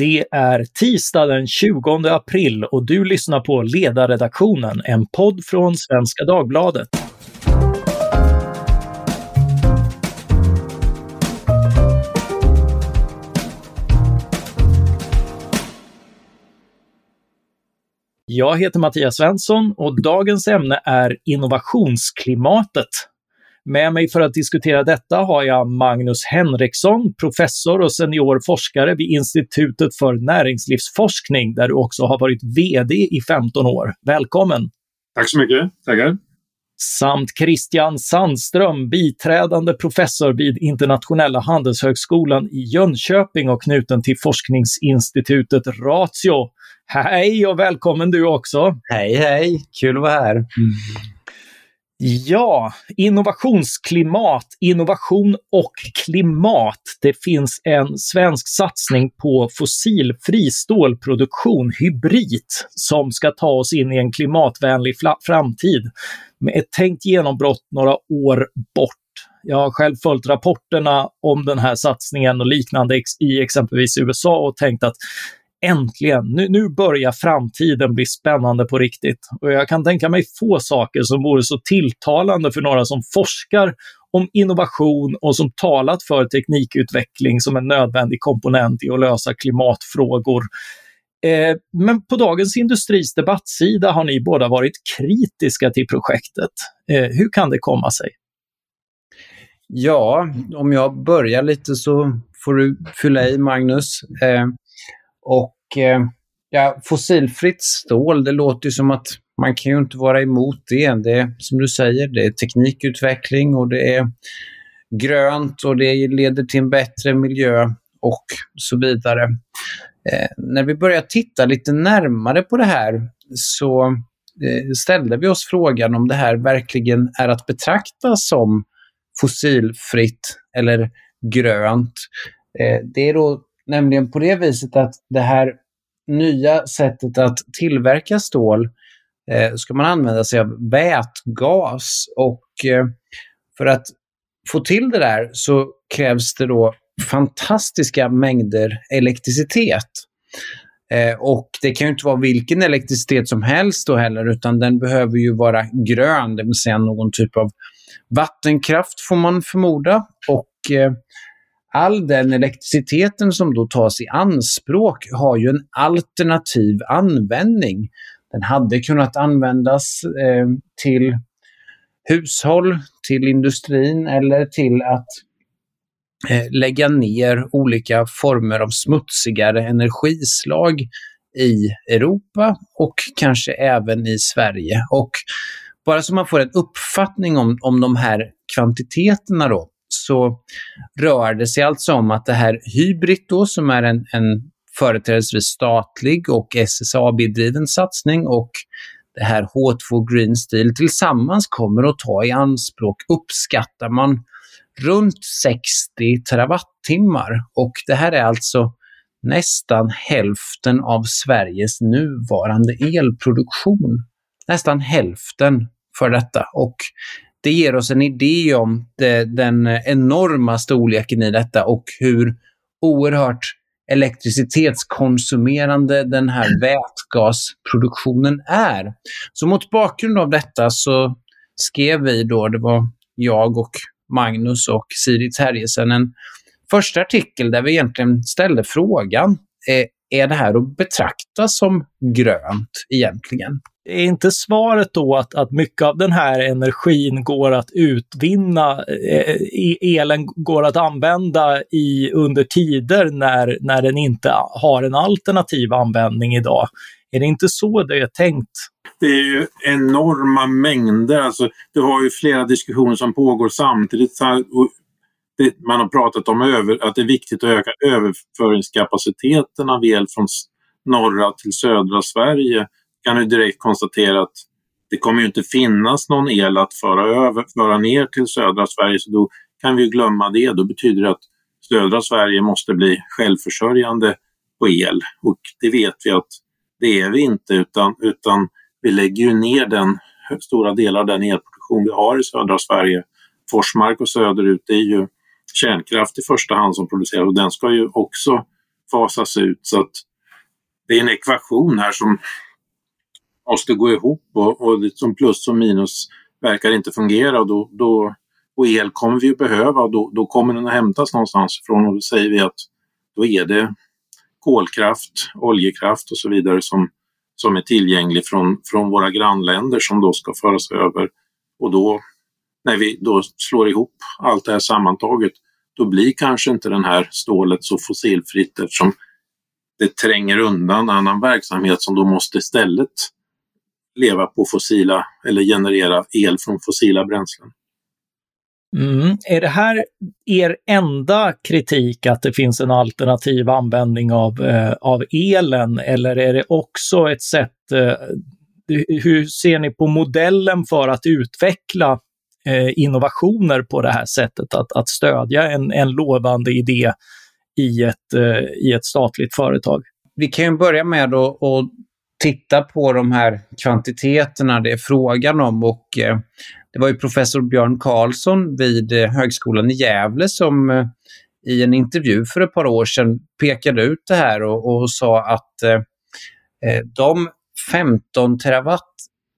Det är tisdag den 20 april och du lyssnar på Ledarredaktionen, en podd från Svenska Dagbladet. Jag heter Mattias Svensson och dagens ämne är innovationsklimatet. Med mig för att diskutera detta har jag Magnus Henriksson, professor och senior forskare vid Institutet för näringslivsforskning, där du också har varit VD i 15 år. Välkommen! Tack så mycket, tackar! Samt Christian Sandström, biträdande professor vid Internationella handelshögskolan i Jönköping och knuten till forskningsinstitutet Ratio. Hej och välkommen du också! Hej, hej! Kul att vara här. Mm. Ja, innovationsklimat, innovation och klimat. Det finns en svensk satsning på fossilfri stålproduktion, hybrid, som ska ta oss in i en klimatvänlig framtid med ett tänkt genombrott några år bort. Jag har själv följt rapporterna om den här satsningen och liknande i exempelvis USA och tänkt att äntligen, nu, nu börjar framtiden bli spännande på riktigt. Och jag kan tänka mig få saker som vore så tilltalande för några som forskar om innovation och som talat för teknikutveckling som en nödvändig komponent i att lösa klimatfrågor. Eh, men på Dagens Industris debattsida har ni båda varit kritiska till projektet. Eh, hur kan det komma sig? Ja, om jag börjar lite så får du fylla i Magnus. Eh, och eh, ja, fossilfritt stål, det låter ju som att man kan ju inte vara emot det. Det är som du säger, det är teknikutveckling och det är grönt och det leder till en bättre miljö och så vidare. Eh, när vi börjar titta lite närmare på det här så eh, ställde vi oss frågan om det här verkligen är att betrakta som fossilfritt eller grönt. Eh, det är då Nämligen på det viset att det här nya sättet att tillverka stål eh, ska man använda sig av vätgas. Och eh, för att få till det där så krävs det då fantastiska mängder elektricitet. Eh, och det kan ju inte vara vilken elektricitet som helst då heller, utan den behöver ju vara grön, det vill säga någon typ av vattenkraft får man förmoda. Och eh, all den elektriciteten som då tas i anspråk har ju en alternativ användning. Den hade kunnat användas eh, till hushåll, till industrin eller till att eh, lägga ner olika former av smutsigare energislag i Europa och kanske även i Sverige. Och bara så man får en uppfattning om, om de här kvantiteterna då, så rör det sig alltså om att det här Hybrid då, som är en, en företrädesvis statlig och SSAB-driven satsning och det här H2 Green Steel tillsammans kommer att ta i anspråk, uppskattar man, runt 60 terawattimmar. Och det här är alltså nästan hälften av Sveriges nuvarande elproduktion. Nästan hälften för detta. Och det ger oss en idé om det, den enorma storleken i detta och hur oerhört elektricitetskonsumerande den här vätgasproduktionen är. Så mot bakgrund av detta så skrev vi då, det var jag och Magnus och Siri Terjesen, en första artikel där vi egentligen ställde frågan, är, är det här att betrakta som grönt egentligen? är inte svaret då att, att mycket av den här energin går att utvinna, eh, elen går att använda i, under tider när, när den inte har en alternativ användning idag? Är det inte så det är tänkt? Det är ju enorma mängder. Alltså, du har ju flera diskussioner som pågår samtidigt. Man har pratat om över, att det är viktigt att öka överföringskapaciteten av el från norra till södra Sverige kan du direkt konstatera att det kommer ju inte finnas någon el att föra, över, föra ner till södra Sverige så då kan vi glömma det. Då betyder det att södra Sverige måste bli självförsörjande på el och det vet vi att det är vi inte utan, utan vi lägger ju ner den stora delar av den elproduktion vi har i södra Sverige. Forsmark och söderut det är ju kärnkraft i första hand som produceras och den ska ju också fasas ut. Så att det är en ekvation här som måste gå ihop. Och, och liksom plus och minus verkar inte fungera. Och, då, då, och el kommer vi ju behöva. Och då, då kommer den att hämtas någonstans ifrån. Och då säger vi att då är det kolkraft, oljekraft och så vidare som, som är tillgänglig från, från våra grannländer som då ska föras över. Och då, när vi då slår ihop allt det här sammantaget, då blir kanske inte den här stålet så fossilfritt eftersom det tränger undan annan verksamhet som då måste istället leva på fossila eller generera el från fossila bränslen. Mm. Är det här er enda kritik att det finns en alternativ användning av, eh, av elen eller är det också ett sätt, eh, hur ser ni på modellen för att utveckla Eh, innovationer på det här sättet, att, att stödja en, en lovande idé i ett, eh, i ett statligt företag? Vi kan ju börja med att titta på de här kvantiteterna det är frågan om och eh, det var ju professor Björn Karlsson vid eh, Högskolan i Gävle som eh, i en intervju för ett par år sedan pekade ut det här och, och sa att eh, eh de 15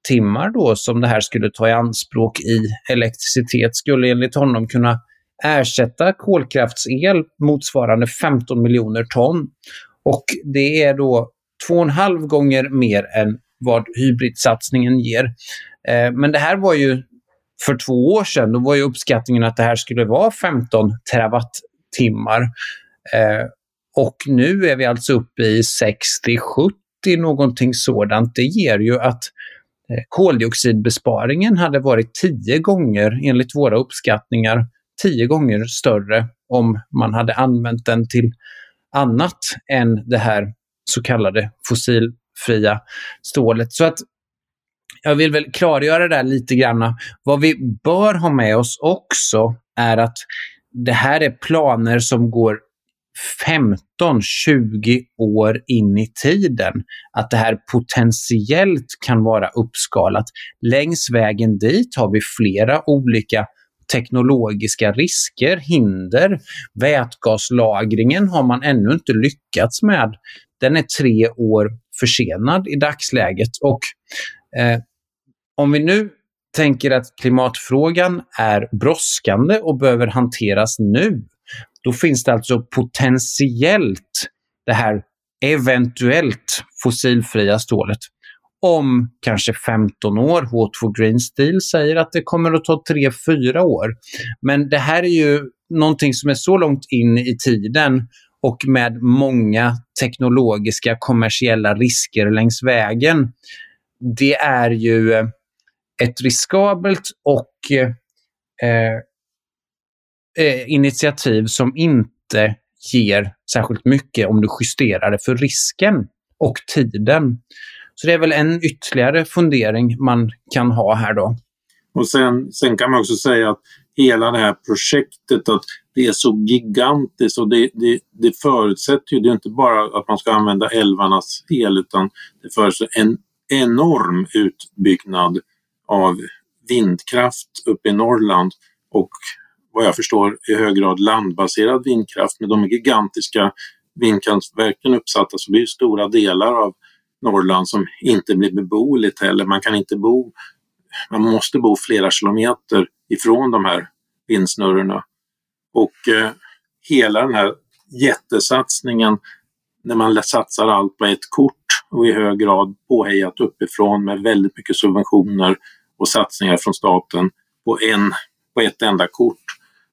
timmar då som det här skulle ta i anspråk i elektricitet skulle enligt honom kunna ersätta kolkraftsel motsvarande 15 miljoner ton. Och det är då två och en halv gånger mer än vad hybridsatsningen ger. Eh, men det här var ju för två år sedan, då var ju uppskattningen att det här skulle vara 15 terawattimmar. Eh, och nu är vi alltså uppe i 60-70 någonting sådant. Det ger ju att Eh, koldioxidbesparingen hade varit tio gånger, enligt våra uppskattningar, tio gånger större om man hade använt den till annat än det här så kallade fossilfria stålet. Så att jag vill väl klargöra det här lite grann. Vad vi bör ha med oss också är att det här är planer som går 15-20 år in i tiden. Att det här potentiellt kan vara uppskalat. Längs vägen dit har vi flera olika teknologiska risker, hinder. Vätgaslagringen har man ännu inte lyckats med. Den är tre år försenad i dagsläget och eh, om vi nu tänker att klimatfrågan är brådskande och behöver hanteras nu, då finns det alltså potentiellt det här eventuellt fossilfria stålet om kanske 15 år. H2 Green Steel säger att det kommer att ta 3-4 år. Men det här är ju någonting som är så långt in i tiden och med många teknologiska kommersiella risker längs vägen. Det är ju eh, ett riskabelt och eh, eh eh, initiativ som inte ger särskilt mycket om du justerar det för risken och tiden. Så det är väl en ytterligare fundering man kan ha här då. Och sen, sen kan man också säga att hela det här projektet, att det är så gigantiskt och det, det, det förutsätter ju, det är inte bara att man ska använda älvarnas el utan det förutsätter en enorm utbyggnad av vindkraft uppe i Norrland och vad jag förstår i hög grad landbaserad vindkraft. Med de gigantiska vindkraftverken uppsatta så blir stora delar av Norrland som inte blir beboeligt heller. Man kan inte bo, man måste bo flera kilometer ifrån de här vindsnurrorna. Och eh, hela den här jättesatsningen när man satsar allt på ett kort och i hög grad påhejat uppifrån med väldigt mycket subventioner och satsningar från staten på, en, på ett enda kort.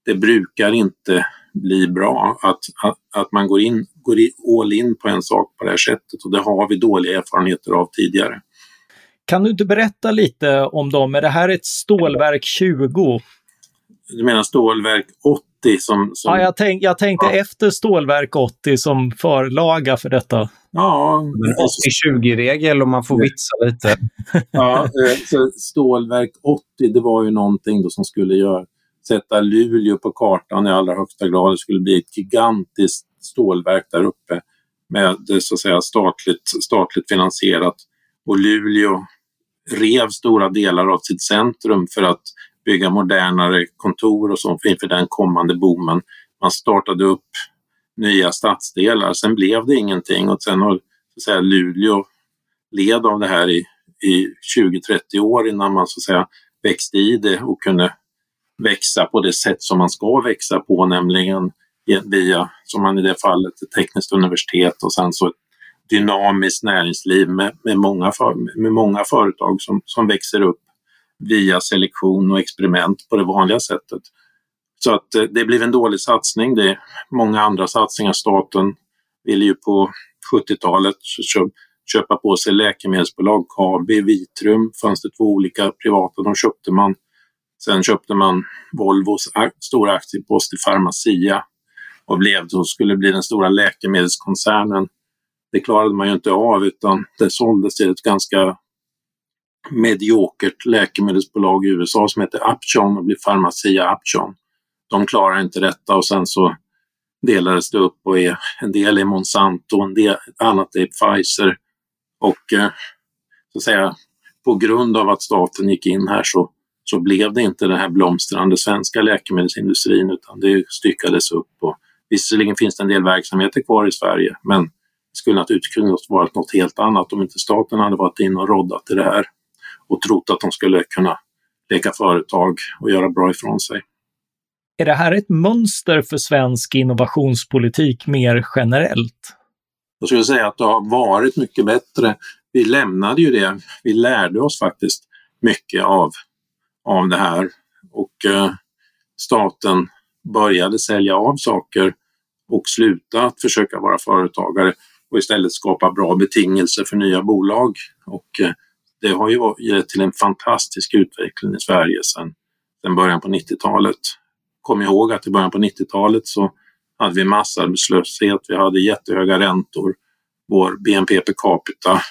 Det brukar inte bli bra att, att, att man går, in, går all in på en sak på det här sättet och det har vi dåliga erfarenheter av tidigare. Kan du inte berätta lite om dem? Är det här ett stålverk 20? Du menar stålverk 80 som... som... Ja, jag, tänk, jag tänkte ja. efter stålverk 80 som förlaga för detta. Ja. 80-20-regel om man får vitsa lite. ja, eh, så stålverk 80 det var ju någonting då som skulle göra, sätta Luleå på kartan i allra högsta grad. Det skulle bli ett gigantiskt stålverk där uppe med så att säga statligt, statligt finansierat. Och Luleå rev stora delar av sitt centrum för att bygga modernare kontor och sånt inför den kommande boomen. Man startade upp nya stadsdelar. Sen blev det ingenting och sen har så att säga, Luleå led av det här i, i 20-30 år innan man så att säga växte i det och kunde växa på det sätt som man ska växa på, nämligen via, som man i det fallet, ett tekniskt universitet och sen så ett dynamiskt näringsliv med, med, många, för, med många företag som, som växer upp via selektion och experiment på det vanliga sättet. Så att eh, det blev en dålig satsning. Det är många andra satsningar. Staten ville ju på 70-talet köpa på sig läkemedelsbolag. Kabi, Vitrum fanns det två olika privata. De köpte man. Sen köpte man Volvos stora aktiepost i Pharmacia och blev då skulle bli den stora läkemedelskoncernen. Det klarade man ju inte av utan det såldes till ett ganska mediokert läkemedelsbolag i USA som heter Upjohn och blev Pharmacia Upjohn. De klarar inte detta och sen så delades det upp och är, en del är Monsanto, en del annat är Pfizer och eh, så att säga på grund av att staten gick in här så, så blev det inte den här blomstrande svenska läkemedelsindustrin utan det styckades upp och visserligen finns det en del verksamheter kvar i Sverige men det skulle naturligtvis kunna vara något helt annat om inte staten hade varit in och roddat i det här och trott att de skulle kunna leka företag och göra bra ifrån sig. Är det här ett mönster för svensk innovationspolitik mer generellt? Jag skulle säga att det har varit mycket bättre. Vi lämnade ju det. Vi lärde oss faktiskt mycket av, av det här och eh, staten började sälja av saker och sluta att försöka vara företagare och istället skapa bra betingelser för nya bolag. Och eh, det har ju gett till en fantastisk utveckling i Sverige sedan, sedan början på 90-talet. Kom ihåg att i början på 90-talet så hade vi massarbetslöshet, vi hade jättehöga räntor. Vår BNP per capita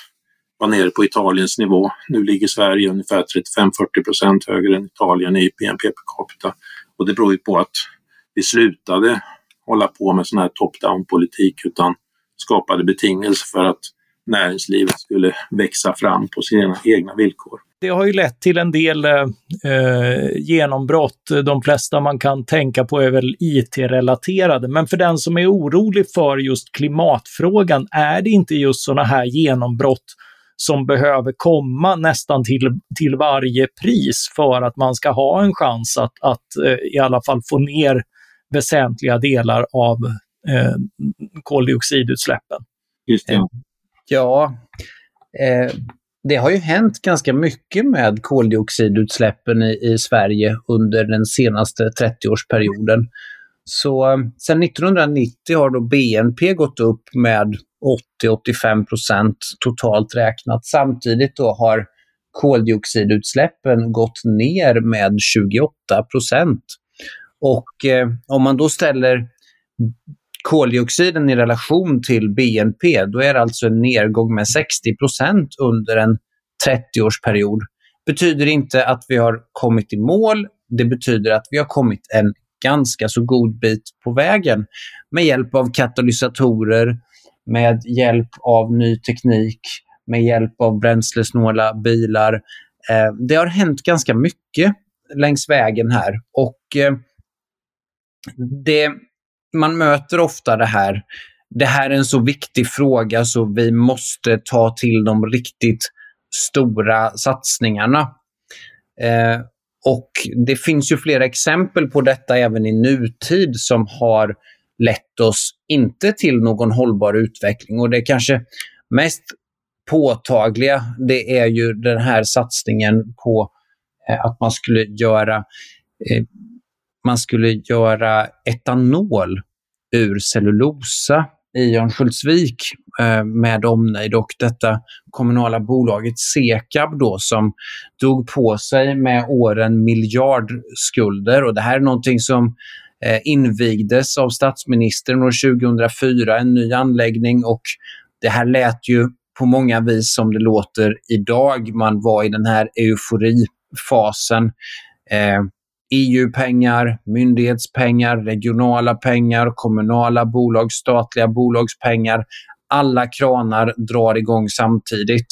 var nere på Italiens nivå. Nu ligger Sverige ungefär 35-40 procent högre än Italien i BNP per capita. Och det beror ju på att vi slutade hålla på med sån här top-down politik utan skapade betingelser för att näringslivet skulle växa fram på sina egna villkor. Det har ju lett till en del eh, eh genombrott. De flesta man kan tänka på är väl IT-relaterade, men för den som är orolig för just klimatfrågan, är det inte just sådana här genombrott som behöver komma nästan till, till varje pris för att man ska ha en chans att, att eh, i alla fall få ner väsentliga delar av eh, koldioxidutsläppen. Just det. Ja, eh, det har ju hänt ganska mycket med koldioxidutsläppen i, i Sverige under den senaste 30-årsperioden. Så eh, sedan 1990 har då BNP gått upp med 80-85 procent totalt räknat. Samtidigt då har koldioxidutsläppen gått ner med 28 procent. Och eh, om man då ställer koldioxiden i relation till BNP, då är det alltså en nedgång med 60 procent under en 30-årsperiod. betyder inte att vi har kommit i mål. Det betyder att vi har kommit en ganska så god bit på vägen med hjälp av katalysatorer, med hjälp av ny teknik, med hjälp av bränslesnåla bilar. Eh, det har hänt ganska mycket längs vägen här och eh, det man möter ofta det här, det här är en så viktig fråga så vi måste ta till de riktigt stora satsningarna. Eh, och det finns ju flera exempel på detta även i nutid som har lett oss inte till någon hållbar utveckling. Och det kanske mest påtagliga, det är ju den här satsningen på eh, att man skulle göra eh, man skulle göra etanol ur cellulosa i Örnsköldsvik eh, med omnejd och detta kommunala bolaget Sekab då som drog på sig med åren miljardskulder och det här är någonting som eh, invigdes av statsministern år 2004, en ny anläggning och det här lät ju på många vis som det låter idag. Man var i den här euforifasen. Eh, EU-pengar, myndighetspengar, regionala pengar, kommunala bolag, statliga bolagspengar. Alla kranar drar igång samtidigt.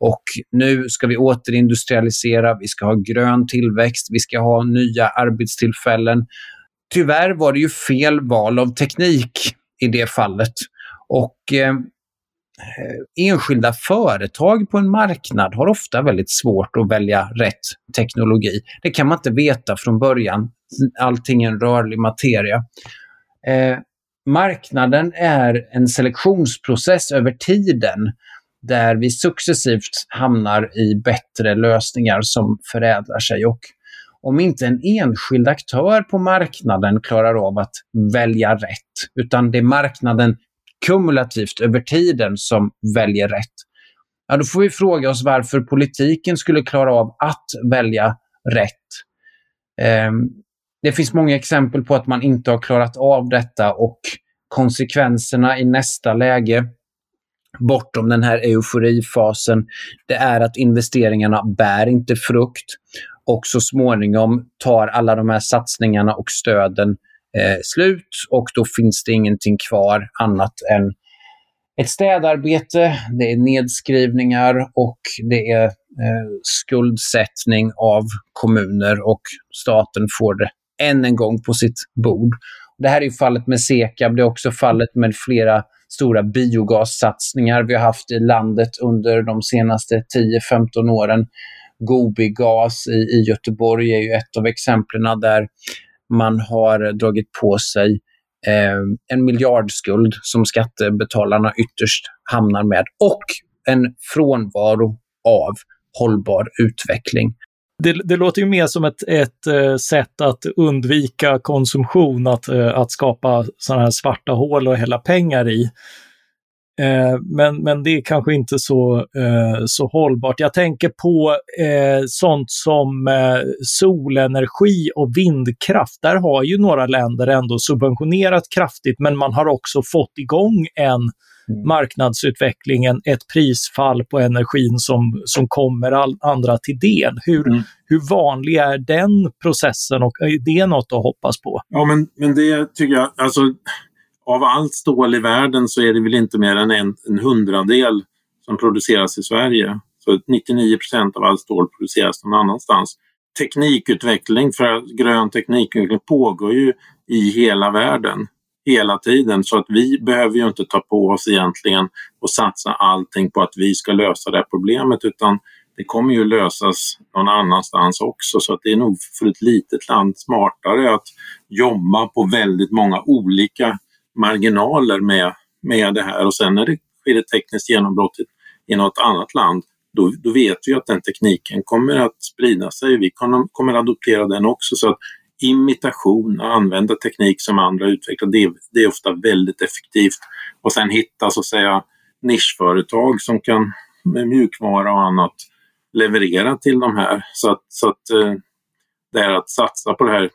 Och nu ska vi återindustrialisera, vi ska ha grön tillväxt, vi ska ha nya arbetstillfällen. Tyvärr var det ju fel val av teknik i det fallet. Och eh, Eh, enskilda företag på en marknad har ofta väldigt svårt att välja rätt teknologi. Det kan man inte veta från början. Allting är en rörlig materia. Eh, marknaden är en selektionsprocess över tiden där vi successivt hamnar i bättre lösningar som förädlar sig. Och om inte en enskild aktör på marknaden klarar av att välja rätt, utan det marknaden kumulativt över tiden som väljer rätt, ja, då får vi fråga oss varför politiken skulle klara av att välja rätt. Ehm, det finns många exempel på att man inte har klarat av detta och konsekvenserna i nästa läge bortom den här euforifasen, det är att investeringarna bär inte frukt och så småningom tar alla de här satsningarna och stöden eh, slut och då finns det ingenting kvar annat än ett städarbete, det är nedskrivningar och det är eh, skuldsättning av kommuner och staten får det än en gång på sitt bord. Det här är fallet med Sekab, det är också fallet med flera stora biogassatsningar vi har haft i landet under de senaste 10-15 åren. Gobigas i, i Göteborg är ju ett av exemplen där man har dragit på sig eh, en miljardskuld som skattebetalarna ytterst hamnar med och en frånvaro av hållbar utveckling. Det, det, låter ju mer som ett, ett eh, sätt att undvika konsumtion, att, eh, att skapa sådana här svarta hål och hälla pengar i. Uh, men, men det är kanske inte så, så hållbart. Jag tänker på sånt som solenergi och vindkraft. Där har ju några länder ändå subventionerat kraftigt, men man har också fått igång en Mm. marknadsutvecklingen ett prisfall på energin som, som kommer all, andra till del. Hur, mm. hur vanlig är den processen och är det något att hoppas på? Ja, men, men det tycker jag, alltså av allt stål i världen så är det väl inte mer än en, en hundradel som produceras i Sverige. Så 99 procent av allt stål produceras någon annanstans. Teknikutveckling för grön teknikutveckling pågår ju i hela världen hela tiden så att vi behöver ju inte ta på oss egentligen och satsa allting på att vi ska lösa det här problemet utan det kommer ju lösas någon annanstans också så att det är nog för ett litet land smartare att jobba på väldigt många olika marginaler med, med det här och sen när det sker ett tekniskt genombrott i, i något annat land då, då vet vi att den tekniken kommer att sprida sig. Vi kommer, kommer adoptera den också så att imitation, att använda teknik som andra utvecklar, det, det, är ofta väldigt effektivt. Och sen hitta så att säga nischföretag som kan med mjukvara och annat leverera till de här. Så att, så att eh, det är att satsa på det här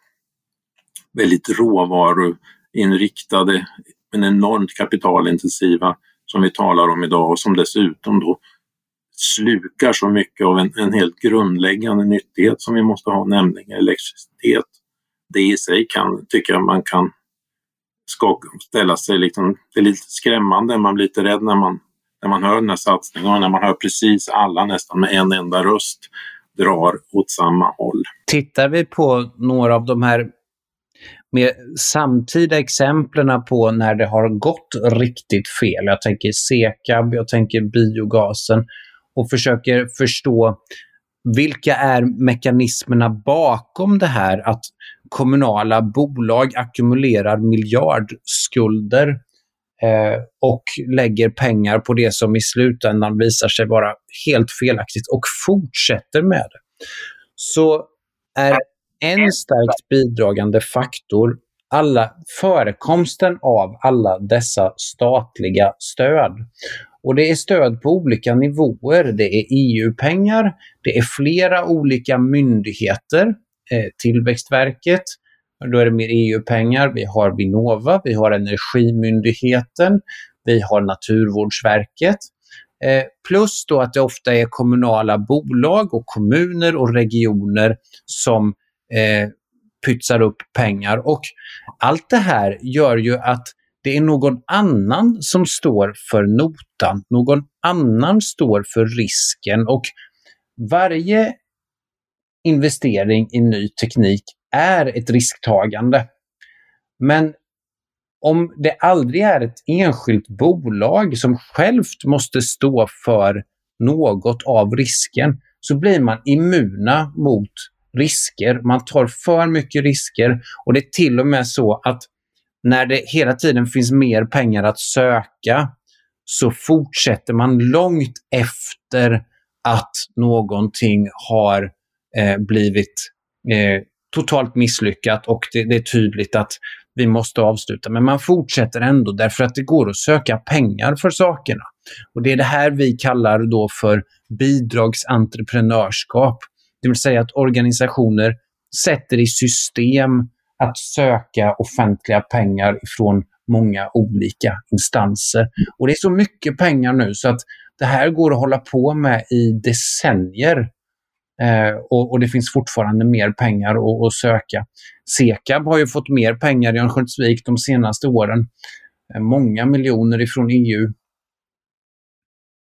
väldigt råvaru inriktade, men enormt kapitalintensiva som vi talar om idag och som dessutom då slukar så mycket av en, en helt grundläggande nyttighet som vi måste ha, nämligen elektricitet det i sig kan, tycker jag man kan skaka, ställa sig liksom, det är lite skrämmande, man blir lite rädd när man, när man hör den här satsningen och när man hör precis alla nästan med en enda röst drar åt samma håll. Tittar vi på några av de här med samtida exemplen på när det har gått riktigt fel. Jag tänker Sekab, jag tänker biogasen och försöker förstå vilka är mekanismerna bakom det här att kommunala bolag ackumulerar miljardskulder eh, och lägger pengar på det som i slutändan visar sig vara helt felaktigt och fortsätter med det. Så är en starkt bidragande faktor alla, förekomsten av alla dessa statliga stöd. Och det är stöd på olika nivåer. Det är EU-pengar, det är flera olika myndigheter, eh, Tillväxtverket, då är det mer EU-pengar. Vi har Vinnova, vi har Energimyndigheten, vi har Naturvårdsverket. Eh, plus då att det ofta är kommunala bolag och kommuner och regioner som eh, pytsar upp pengar. Och allt det här gör ju att det är någon annan som står för notan. Någon annan står för risken och varje investering i ny teknik är ett risktagande. Men om det aldrig är ett enskilt bolag som självt måste stå för något av risken så blir man immuna mot risker. Man tar för mycket risker och det är till och med så att när det hela tiden finns mer pengar att söka så fortsätter man långt efter att någonting har eh, blivit eh, totalt misslyckat och det, det, är tydligt att vi måste avsluta. Men man fortsätter ändå därför att det går att söka pengar för sakerna. Och det är det här vi kallar då för bidragsentreprenörskap. Det vill säga att organisationer sätter i system att söka offentliga pengar från många olika instanser. Och det är så mycket pengar nu så att det här går att hålla på med i decennier. Eh, och, och, det finns fortfarande mer pengar att, att söka. Sekab har ju fått mer pengar i Örnsköldsvik de senaste åren. Eh, många miljoner ifrån EU.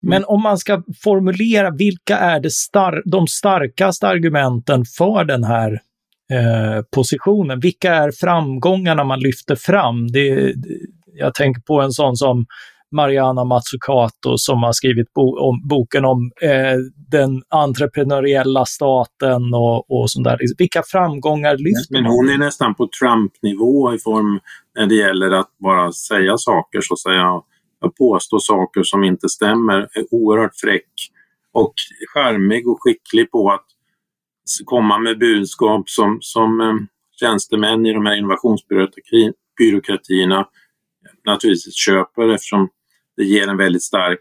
Men om man ska formulera vilka är det star de starkaste argumenten för den här eh, positionen? Vilka är framgångarna man lyfter fram? Det, jag tänker på en sån som Mariana Mazzucato som har skrivit bo om, boken om eh, den entreprenöriella staten och, och sånt där. Vilka framgångar lyfter Men hon är nästan på Trump-nivå i form när det gäller att bara säga saker så att säga. Att påstå saker som inte stämmer, är oerhört fräck och charmig och skicklig på att komma med budskap som, som eh, tjänstemän i de här innovationsbyråkratierna naturligtvis köper eftersom det ger en väldigt stark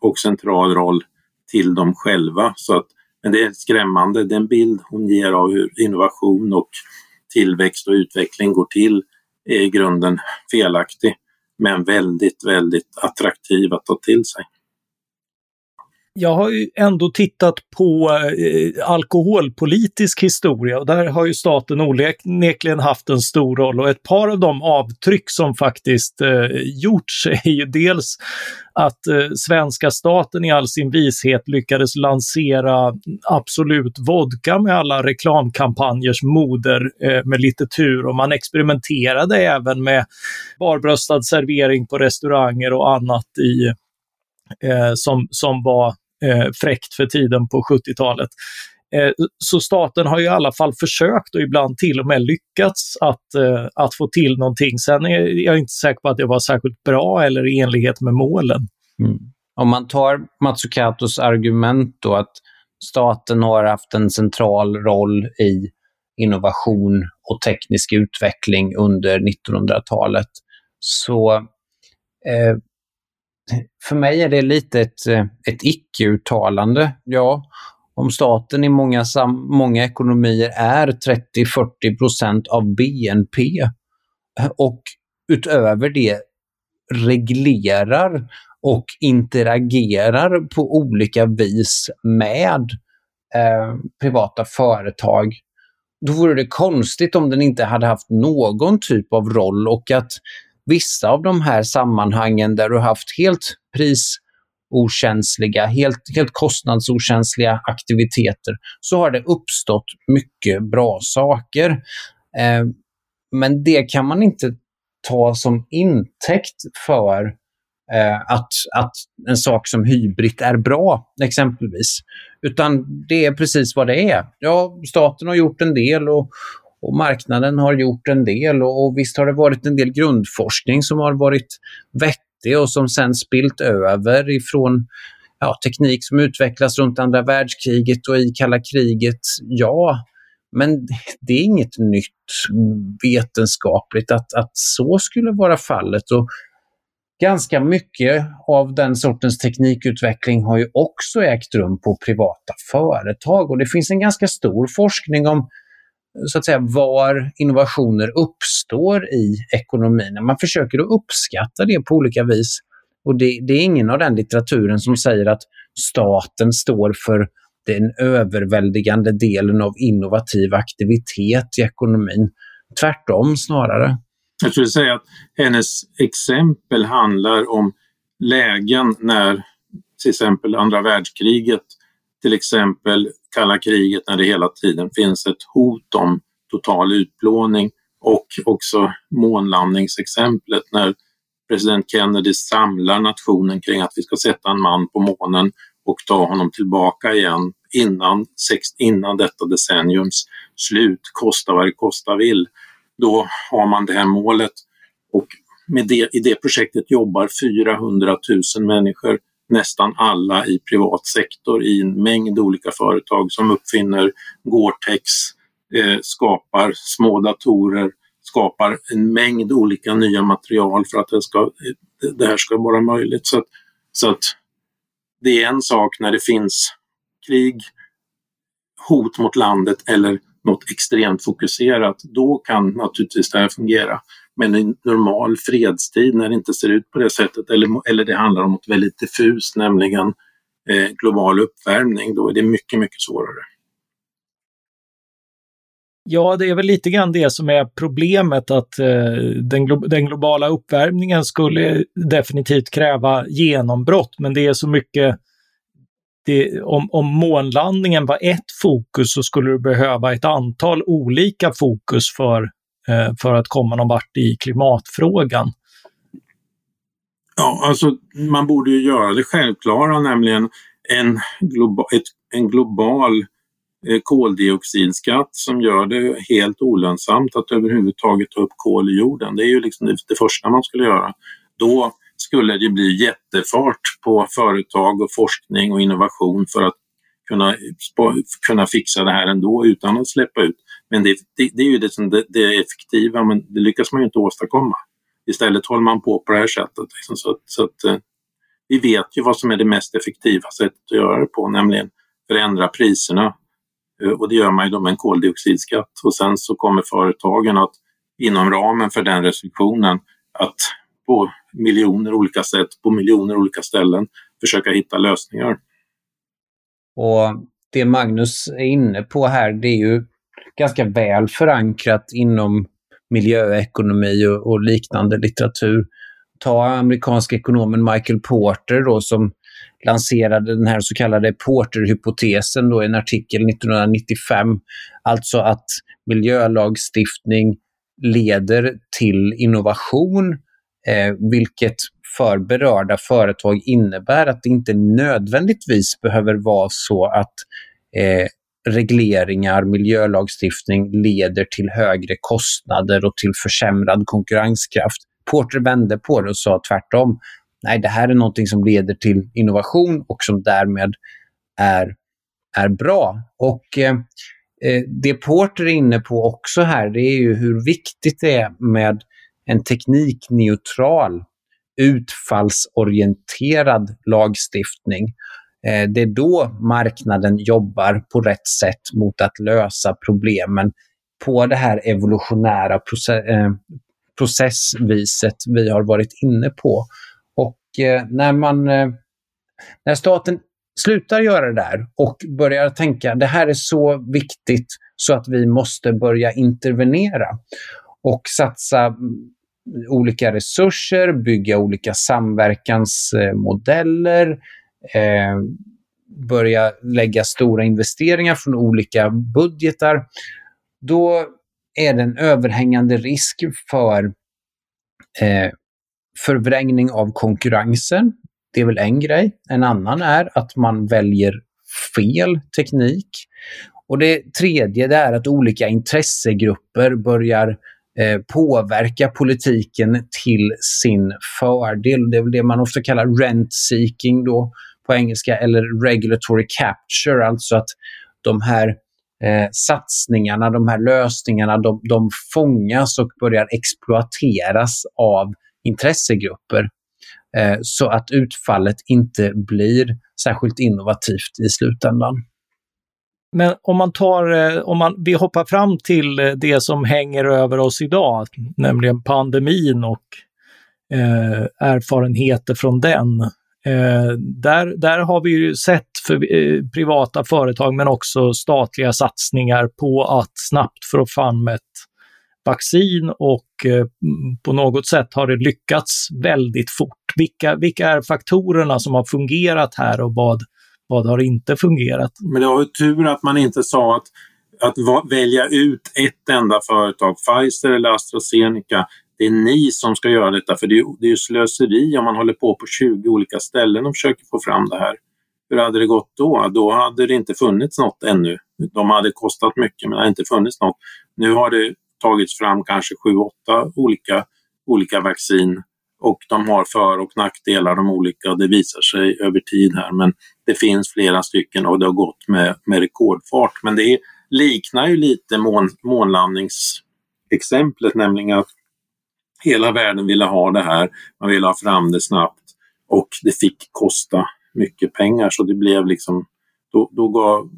och central roll till dem själva. Så att, men det är skrämmande, den bild hon ger av hur innovation och tillväxt och utveckling går till är i grunden felaktig men väldigt, väldigt attraktiv att ta till sig jag har ju ändå tittat på eh, alkoholpolitisk historia och där har ju staten onekligen haft en stor roll och ett par av de avtryck som faktiskt eh, gjorts är ju dels att eh, svenska staten i all sin vishet lyckades lansera Absolut Vodka med alla reklamkampanjers moder eh, med lite tur och man experimenterade även med barbröstad servering på restauranger och annat i eh, som, som var eh, fräckt för tiden på 70-talet. Eh, så staten har i alla fall försökt och ibland till och med lyckats att, eh, att få till någonting. Sen är jag inte säker på att det var särskilt bra eller i enlighet med målen. Mm. Om man tar Matsukatos argument då att staten har haft en central roll i innovation och teknisk utveckling under 1900-talet så eh, för mig är det lite ett, eh, ett icke-uttalande. Ja, om staten i många, många ekonomier är 30-40 procent av BNP eh, och utöver det reglerar och interagerar på olika vis med eh, privata företag, då vore det konstigt om den inte hade haft någon typ av roll och att vissa av de här sammanhangen där du haft helt prisokänsliga, helt, helt kostnadsokänsliga aktiviteter, så har det uppstått mycket bra saker. Eh, men det kan man inte ta som intäkt för eh, att, att en sak som hybrid är bra, exempelvis. Utan det är precis vad det är. Ja, staten har gjort en del och, och marknaden har gjort en del och, och visst har det varit en del grundforskning som har varit vettig och som sen spilt över ifrån ja, teknik som utvecklas runt andra världskriget och i kalla kriget. Ja, men det är inget nytt vetenskapligt att, att så skulle vara fallet. Och ganska mycket av den sortens teknikutveckling har ju också ägt rum på privata företag och det finns en ganska stor forskning om så att säga var innovationer uppstår i ekonomin. Man försöker att uppskatta det på olika vis. Och det, det är ingen av den litteraturen som säger att staten står för den överväldigande delen av innovativ aktivitet i ekonomin. Tvärtom snarare. Jag skulle säga att hennes exempel handlar om lägen när till exempel andra världskriget till exempel kalla kriget när det hela tiden finns ett hot om total utplåning och också månlandningsexemplet när president Kennedy samlar nationen kring att vi ska sätta en man på månen och ta honom tillbaka igen innan, innan detta decenniums slut, kosta vad det kosta vill. Då har man det här målet och med det, i det projektet jobbar 400 000 människor, nästan alla i privat sektor i en mängd olika företag som uppfinner Gore-Tex, eh, skapar små datorer, skapar en mängd olika nya material för att det, ska, eh, det här ska vara möjligt. Så att, så att det är en sak när det finns krig, hot mot landet eller något extremt fokuserat, då kan naturligtvis det här fungera. Men i normal fredstid när det inte ser ut på det sättet. Eller, eller det handlar om något väldigt diffust, nämligen eh, global uppvärmning, då är det mycket, mycket svårare. Ja, det är väl lite grann det som är problemet att eh, den, glo den, globala uppvärmningen skulle definitivt kräva genombrott, men det är så mycket det, om, om månlandningen var ett fokus så skulle du behöva ett antal olika fokus för, Eh, för att komma någon vart i klimatfrågan. Ja, alltså man borde ju göra det självklara, nämligen en, globa, ett, en global eh, koldioxidskatt som gör det helt olönsamt att överhuvudtaget ta upp kol i jorden. Det är ju liksom det, det första man skulle göra. Då skulle det bli jättefart på företag och forskning och innovation för att kunna, kunna fixa det här ändå utan att släppa ut. Men det, det, det är ju det, som det, det effektiva, men det lyckas man ju inte åstadkomma. Istället håller man på på det här sättet. Liksom, så, så att, eh, vi vet ju vad som är det mest effektiva sättet att göra det på, nämligen förändra priserna. Eh, och det gör man ju då med en koldioxidskatt. Och sen så kommer företagen att inom ramen för den restriktionen att på miljoner olika sätt, på miljoner olika ställen, försöka hitta lösningar. Och det Magnus är inne på här, det är ju ganska väl förankrat inom miljöekonomi och, och liknande litteratur. Ta amerikanska ekonomen Michael Porter då, som lanserade den här så kallade Porter-hypotesen i en artikel 1995. Alltså att miljölagstiftning leder till innovation eh, vilket för berörda företag innebär att det inte nödvändigtvis behöver vara så att eh, regleringar, miljölagstiftning leder till högre kostnader och till försämrad konkurrenskraft. Porter vände på det och sa tvärtom. Nej, det här är någonting som leder till innovation och som därmed är, är bra. Och eh, eh det Porter är inne på också här, det är ju hur viktigt det är med en teknikneutral, utfallsorienterad lagstiftning. Eh, det är då marknaden jobbar på rätt sätt mot att lösa problemen på det här evolutionära process, eh, processviset vi har varit inne på. Och eh, när man när staten slutar göra det där och börjar tänka det här är så viktigt så att vi måste börja intervenera och satsa mm, olika resurser, bygga olika samverkansmodeller, eh, börja lägga stora investeringar från olika budgetar, då är det en överhängande risk för eh, förvrängning av konkurrensen. Det är väl en grej. En annan är att man väljer fel teknik. Och det tredje det är att olika intressegrupper börjar Eh, påverka politiken till sin fördel. Det är väl det man ofta kallar rent-seeking då på engelska, eller regulatory capture, alltså att de här eh, satsningarna, de här lösningarna, de, de fångas och börjar exploateras av intressegrupper eh, så att utfallet inte blir särskilt innovativt i slutändan. Men om man tar, eh, om man, vi hoppar fram till eh, det som hänger över oss idag, nämligen pandemin och eh, erfarenheter från den. Eh, där, där har vi ju sett för eh, privata företag men också statliga satsningar på att snabbt få fram ett vaccin och eh, på något sätt har det lyckats väldigt fort. Vilka, vilka är faktorerna som har fungerat här och vad vad har inte fungerat? Men det var ju tur att man inte sa att att välja ut ett enda företag, Pfizer eller AstraZeneca, det är ni som ska göra detta för det är, det är ju slöseri om man håller på på 20 olika ställen och försöker få fram det här. Hur hade det gått då? Då hade det inte funnits något ännu. De hade kostat mycket men det hade inte funnits något. Nu har det tagits fram kanske sju, åtta olika, olika vaccin och de har för och nackdelar de olika. Det visar sig över tid här men det finns flera stycken och det har gått med, med rekordfart. Men det är, liknar ju lite mån, månlandningsexemplet, nämligen att hela världen ville ha det här, man ville ha fram det snabbt. Och det fick kosta mycket pengar. Så det blev liksom, då, då, gav,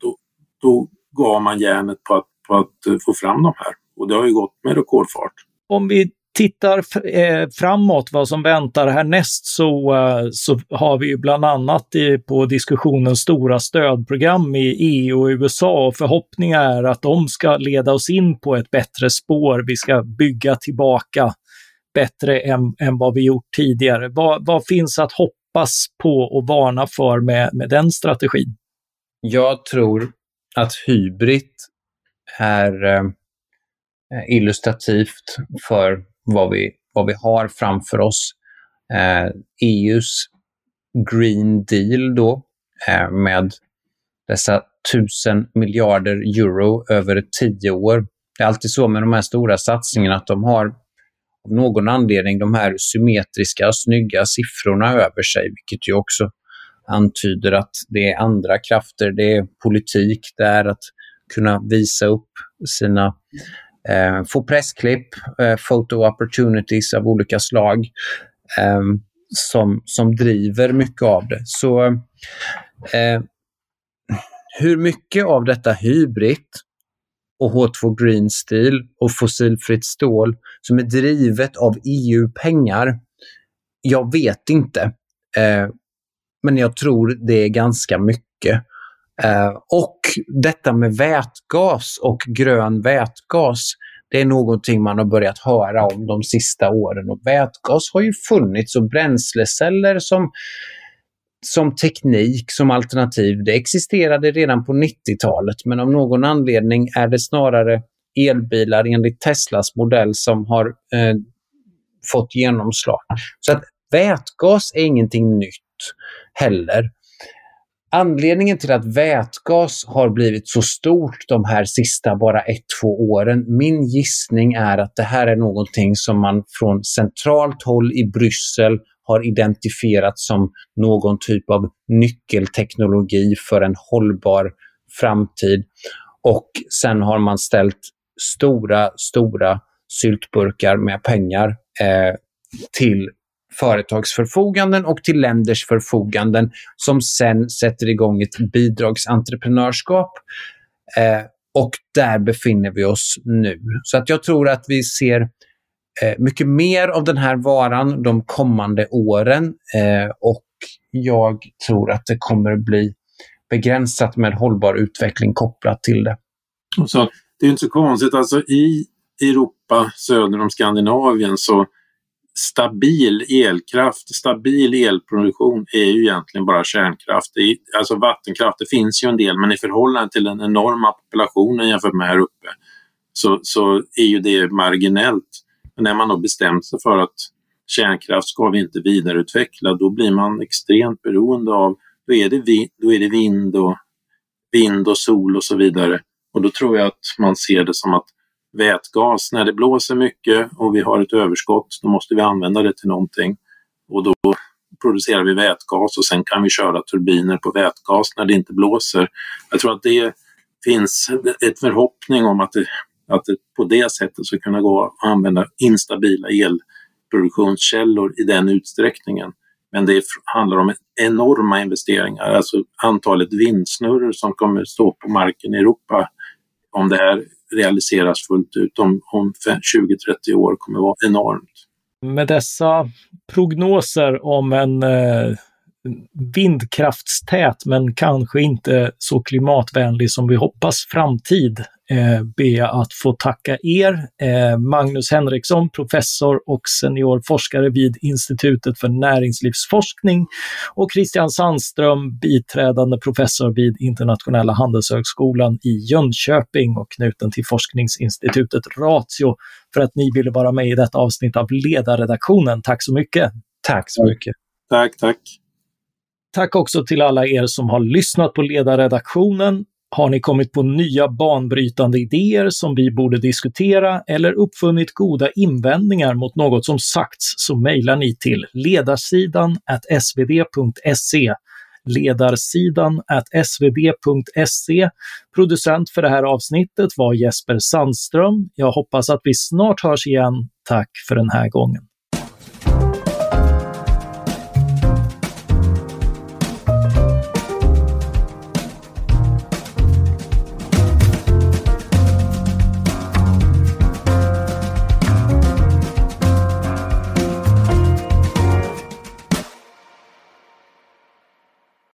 då, då gav man järnet på att, på att eh, få fram de här. Och det har ju gått med rekordfart. Om vi tittar eh, framåt, vad som väntar härnäst, så, eh, så har vi ju bland annat i, på diskussionen stora stödprogram i EU och USA och förhoppningar är att de ska leda oss in på ett bättre spår. Vi ska bygga tillbaka bättre än, än vad vi gjort tidigare. Vad, vad finns att hoppas på och varna för med, med den strategin? Jag tror att hybrid är eh, illustrativt för vad vi, vad vi har framför oss. Eh, EUs Green Deal då, eh, med dessa tusen miljarder euro över tio år. Det är alltid så med de här stora satsningarna att de har av någon anledning de här symmetriska, snygga siffrorna över sig, vilket ju också antyder att det är andra krafter, det är politik, det är att kunna visa upp sina eh, få pressklipp, eh, photo opportunities av olika slag eh, som, som driver mycket av det. Så eh, hur mycket av detta hybrid och H2 Green Steel och fossilfritt stål som är drivet av EU-pengar, jag vet inte. Eh, men jag tror det är ganska mycket. Eh, och detta med vätgas och grön vätgas, det är någonting man har börjat höra om de sista åren. Och vätgas har ju funnits och bränsleceller som, som teknik, som alternativ, det existerade redan på 90-talet. Men av någon anledning är det snarare elbilar enligt Teslas modell som har eh, fått genomslag. Så att vätgas är ingenting nytt heller. Anledningen till att vätgas har blivit så stort de här sista bara ett, två åren, min gissning är att det här är någonting som man från centralt håll i Bryssel har identifierat som någon typ av nyckelteknologi för en hållbar framtid. Och sen har man ställt stora, stora syltburkar med pengar eh, till företagsförfoganden och till länders förfoganden som sen sätter igång ett bidragsentreprenörskap. Eh, och där befinner vi oss nu. Så att jag tror att vi ser eh, mycket mer av den här varan de kommande åren eh, och jag tror att det kommer bli begränsat med hållbar utveckling kopplat till det. Så, det är inte så konstigt, alltså i Europa söder om Skandinavien så stabil elkraft, stabil elproduktion är ju egentligen bara kärnkraft. Är, alltså vattenkraft, det finns ju en del men i förhållande till den enorma populationen jämfört med här uppe så, så är ju det marginellt. Men när man då bestämt sig för att kärnkraft ska vi inte vidareutveckla, då blir man extremt beroende av, då är det, vi, då är det vind, och, vind och sol och så vidare. Och då tror jag att man ser det som att vätgas. När det blåser mycket och vi har ett överskott, då måste vi använda det till någonting. Och då producerar vi vätgas och sen kan vi köra turbiner på vätgas när det inte blåser. Jag tror att det finns ett förhoppning om att det, att det på det sättet ska kunna gå att använda instabila elproduktionskällor i den utsträckningen. Men det handlar om enorma investeringar, alltså antalet vindsnurror som kommer stå på marken i Europa om det här realiseras fullt ut om, om 20-30 år kommer att vara enormt. Med dessa prognoser om en eh, vindkraftstät men kanske inte så klimatvänlig som vi hoppas framtid eh, jag att få tacka er. Eh, Magnus Henriksson, professor och seniorforskare vid Institutet för näringslivsforskning och Christian Sandström, biträdande professor vid Internationella handelshögskolan i Jönköping och knuten till forskningsinstitutet Ratio för att ni ville vara med i detta avsnitt av Ledarredaktionen. Tack så mycket! Tack så mycket! Tack, tack! Tack också till alla er som har lyssnat på ledarredaktionen. Har ni kommit på nya banbrytande idéer som vi borde diskutera eller uppfunnit goda invändningar mot något som sagts så mejlar ni till ledarsidan svd.se ledarsidan svd.se. Producent för det här avsnittet var Jesper Sandström. Jag hoppas att vi snart hörs igen. Tack för den här gången.